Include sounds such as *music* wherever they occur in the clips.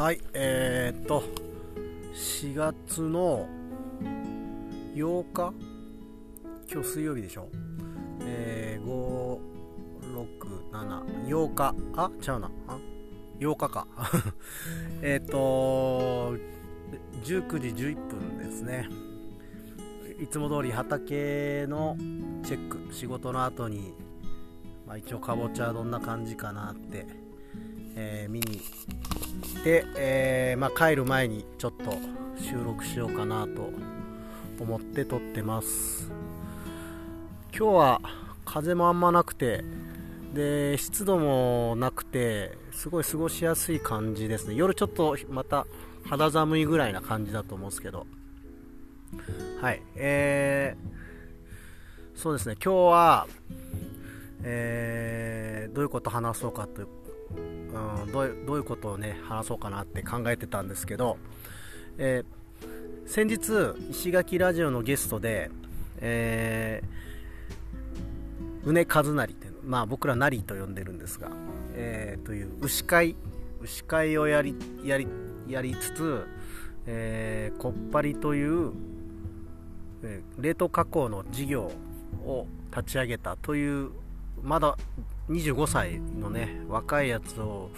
はいえー、っと4月の8日？今日水曜日でしょ？えー、5 6 7 8日？あ違うな。あ8日か。*laughs* えっと19時11分ですね。いつも通り畑のチェック。仕事の後に、まあ、一応かぼちゃどんな感じかなって、えー、見にで、えー、まあ、帰る前にちょっと収録しようかなと思って撮ってます。今日は風もあんまなくてで湿度もなくてすごい過ごしやすい感じですね。夜ちょっとまた肌寒いぐらいな感じだと思うんですけど。はいえー、そうですね。今日はえー、どういうこと話そうかといううん、どうどういうことをね話そうかなって考えてたんですけど、えー、先日石垣ラジオのゲストで、えー、宇根和成っていうのまあ僕ら成と呼んでるんですが、えー、という牛飼い牛飼いをやりやりやりつつ、えー、こっぱりという、えー、冷凍加工の事業を立ち上げたというまだ25歳のね若いやつを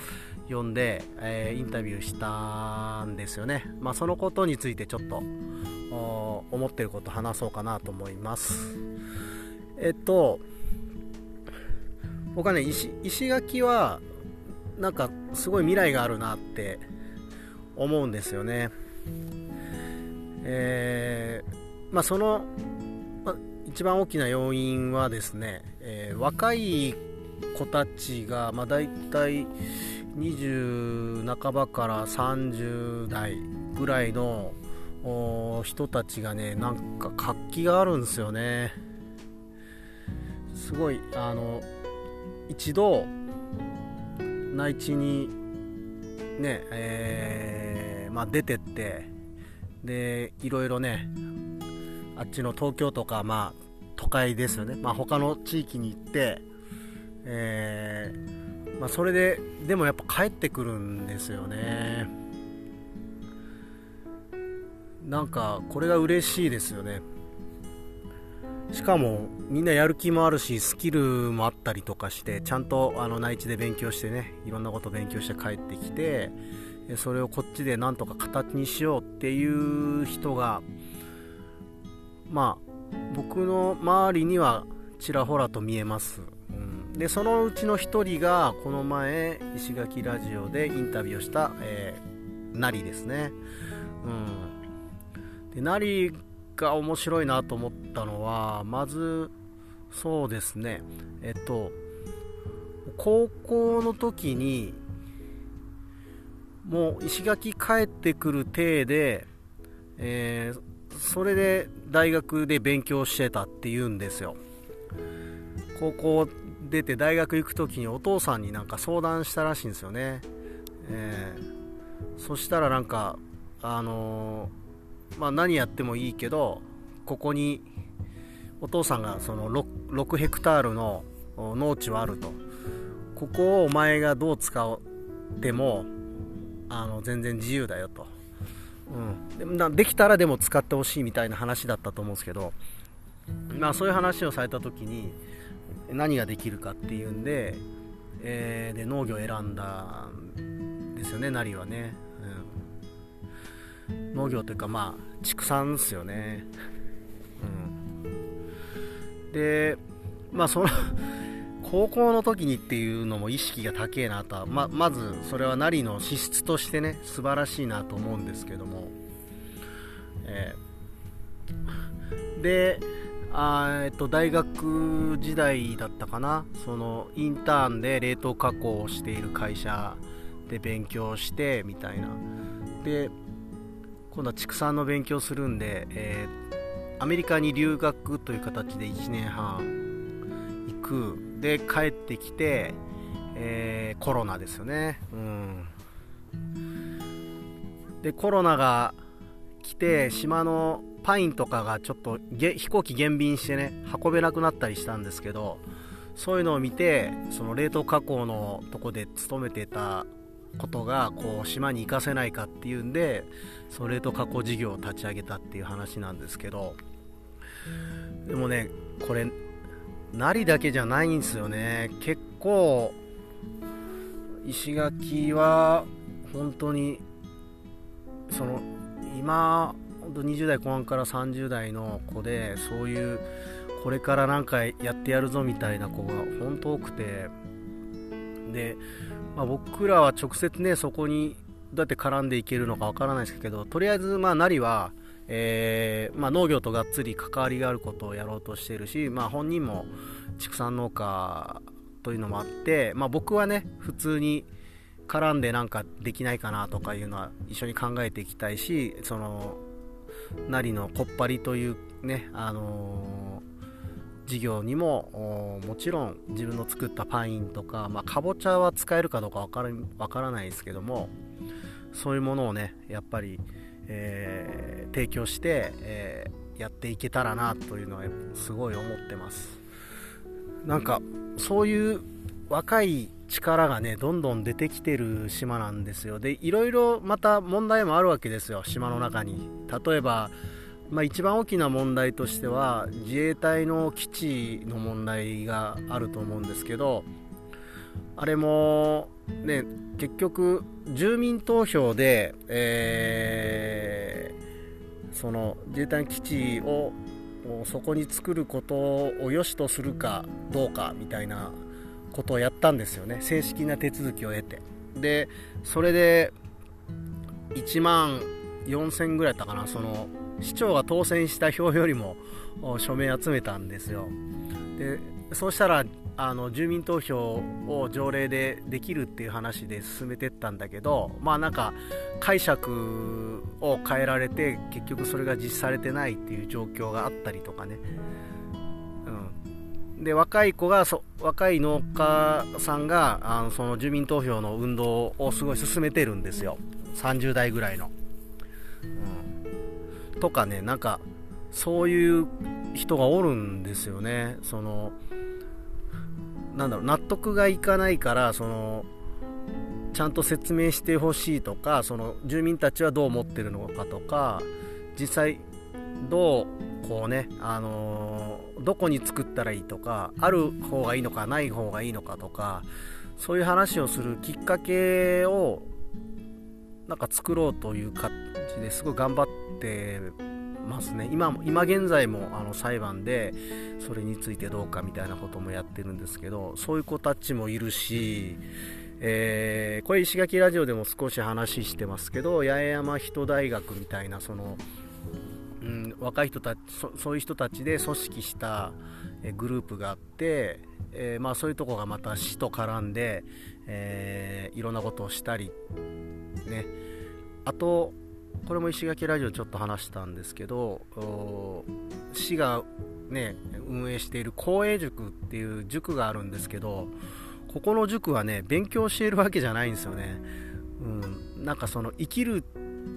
呼んで、えー、インタビューしたんですよね、まあ、そのことについてちょっと思ってること話そうかなと思います。えっと僕はね石石垣はなんかすごい未来があるなって思うんですよね。えー、まあその、まあ、一番大きな要因はですね、えー、若い子たちが、まあ、大体20半ばから30代ぐらいの人たちがねなんか活気があるんですよね。すごいあの一度内地にねえー、まあ、出てってでいろいろねあっちの東京とかまあ都会ですよね、まあ、他の地域に行ってえー、まあ、それででもやっぱ帰ってくるんですよね。なんかこれが嬉しいですよね。しかもみんなやる気もあるしスキルもあったりとかしてちゃんとあの内地で勉強してねいろんなこと勉強して帰ってきてそれをこっちでなんとか形にしようっていう人がまあ僕の周りにはちらほらと見えます。でそのうちの1人がこの前石垣ラジオでインタビューをした、えー、ナリですね、うん、でナリが面白いなと思ったのはまずそうですね。えっと高校の時にもう石垣帰ってくる体で、えー、それで大学で勉強してたっていうんですよ。高校出て大学行く時にお父さんになんか相談したらしいんですよね、えー、そしたらなんかあのー、まあ、何やってもいいけどここにお父さんがその 6, 6ヘクタールの農地はあると。ここをお前がどう使ってもあの全然自由だよと、うん、でできたらでも使ってほしいみたいな話だったと思うんですけど、まあ、そういう話をされた時に何ができるかっていうんで,、えー、で農業を選んだんですよねナリはね、うん、農業というかまあ畜産ですよね、うん、でまあその高校の時にっていうのも意識が高えなとはままずそれはナリの資質としてね素晴らしいなと思うんですけども、えー、であえっと大学時代だったかな？そのインターンで冷凍加工をしている会社で勉強してみたいな。で今度は畜産の勉強するんで、えー、アメリカに留学という形で1年半行く。で帰ってきて、えー、コロナですよね。うん。でコロナが来て島のパインとかがちょっと飛行機減便してね運べなくなったりしたんですけどそういうのを見てその冷凍加工のとこで勤めてたことがこう島に活かせないかっていうんでそれと加工事業を立ち上げたっていう話なんですけどでもねこれなりだけじゃないんですよね。結構石垣は本当にその今20代後半から30代の子でそういうこれからなんかやってやるぞみたいな子が本当多くてで、まあ、僕らは直接ねそこにどうやって絡んでいけるのかわからないですけどとりあえずまあなりは、えー、まあ、農業とがっつり関わりがあることをやろうとしているし、まあ、本人も畜産農家というのもあって、まあ、僕はね普通に絡んでなんかできないかなとかいうのは一緒に考えていきたいしそのなりのこっぱりというね、あのー、事業にももちろん自分の作ったパインとか、まあ、かぼちゃは使えるかどうかわからわからないですけどもそういうものをねやっぱり、えー、提供して、えー、やっていけたらなというのはすごい思ってます。なんかそういう若い力がねどんどん出てきてる島なんですよ。でいろいろまた問題もあるわけですよ島の中に。例えば、まあ、一番大きな問題としては自衛隊の基地の問題があると思うんですけどあれもね結局住民投票で、えー、その自衛隊の基地をそこに作ることを良しとするかどうかみたいなことをやったんですよね。正式な手続きを得て。でそれで1万4000ぐらいだったかな。その市長が当選した票よりも署名集めたんですよ。でそうしたらあの住民投票を条例でできるっていう話で進めてったんだけどまあなんか解釈を変えられて結局それが実施されてないっていう状況があったりとかね。で若い子がそ若い農家さんがあのその住民投票の運動をすごい進めてるんですよ。30代ぐらいの、うん、とかねなんかそういう人がおるんですよね。そのなんだろう納得がいかないからそのちゃんと説明してほしいとかその住民たちはどう思ってるのかとか実際どうこうね、あのー、どこに作ったらいいとかある方がいいのかない方がいいのかとかそういう話をするきっかけをなんか作ろうという感じですごい頑張ってますね。今今現在もあの裁判でそれについてどうかみたいなこともやってるんですけどそういう子たちもいるし、えー、これ石垣ラジオでも少し話してますけど八重山人大学みたいなそのうん、若い人たちそういう人たちで組織したグループがあって、えー、まあ、そういうとこがまた市と絡んで、えー、いろんなことをしたり、ね、あとこれも石垣ラジオちょっと話したんですけど市が、ね、運営している公営塾っていう塾があるんですけどここの塾はね勉強しているわけじゃないんですよね、うん、なんかその生きる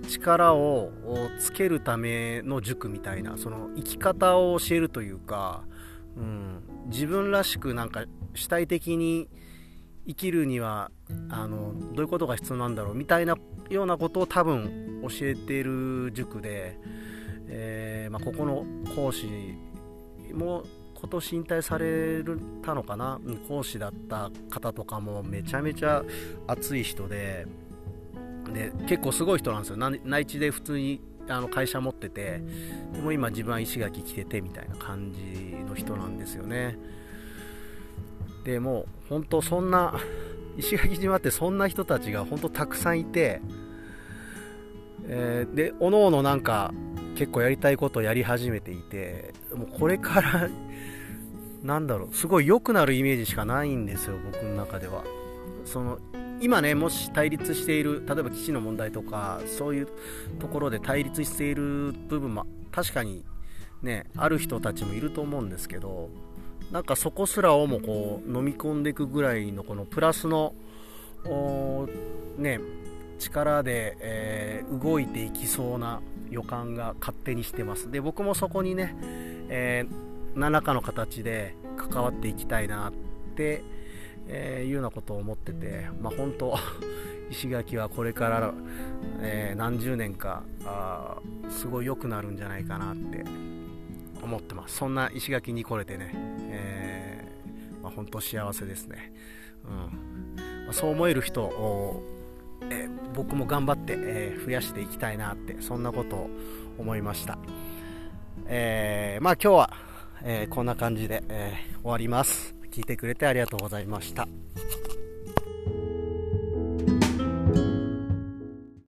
力をつけるための塾みたいなその生き方を教えるというか、うん、自分らしくなんか主体的に生きるにはあのどういうことが必要なんだろうみたいなようなことを多分教えている塾で、えー、まあ、ここの講師も今年引退されたのかな？講師だった方とかもめちゃめちゃ熱い人で。で結構すごい人なんですよ。内地で普通にあの会社持っててでも今自分は石垣来ててみたいな感じの人なんですよね。でもう本当そんな *laughs* 石垣島ってそんな人たちが本当たくさんいて、えー、でおのおのなんか結構やりたいことをやり始めていてもうこれからなんだろうすごい良くなるイメージしかないんですよ僕の中では。その今ねもし対立している例えば基地の問題とかそういうところで対立している部分も確かにねある人たちもいると思うんですけどなんかそこすらをもこう飲み込んでいくぐらいのこのプラスのね力で、えー、動いていきそうな予感が勝手にしてます。で僕もそこにね、えー、何らかの形で関わっていきたいなってえー、いうようなことを思ってて、まあ、本当 *laughs* 石垣はこれから、えー、何十年かあすごい良くなるんじゃないかなって思ってます。そんな石垣に来れてね、えーまあ、本当幸せですね、うん。まあ、そう思える人をえー、僕も頑張って、えー、増やしていきたいなってそんなことを思いました、えー、まあ今日は、えこんな感じで、え終わります。聞いてくれてありがとうございました。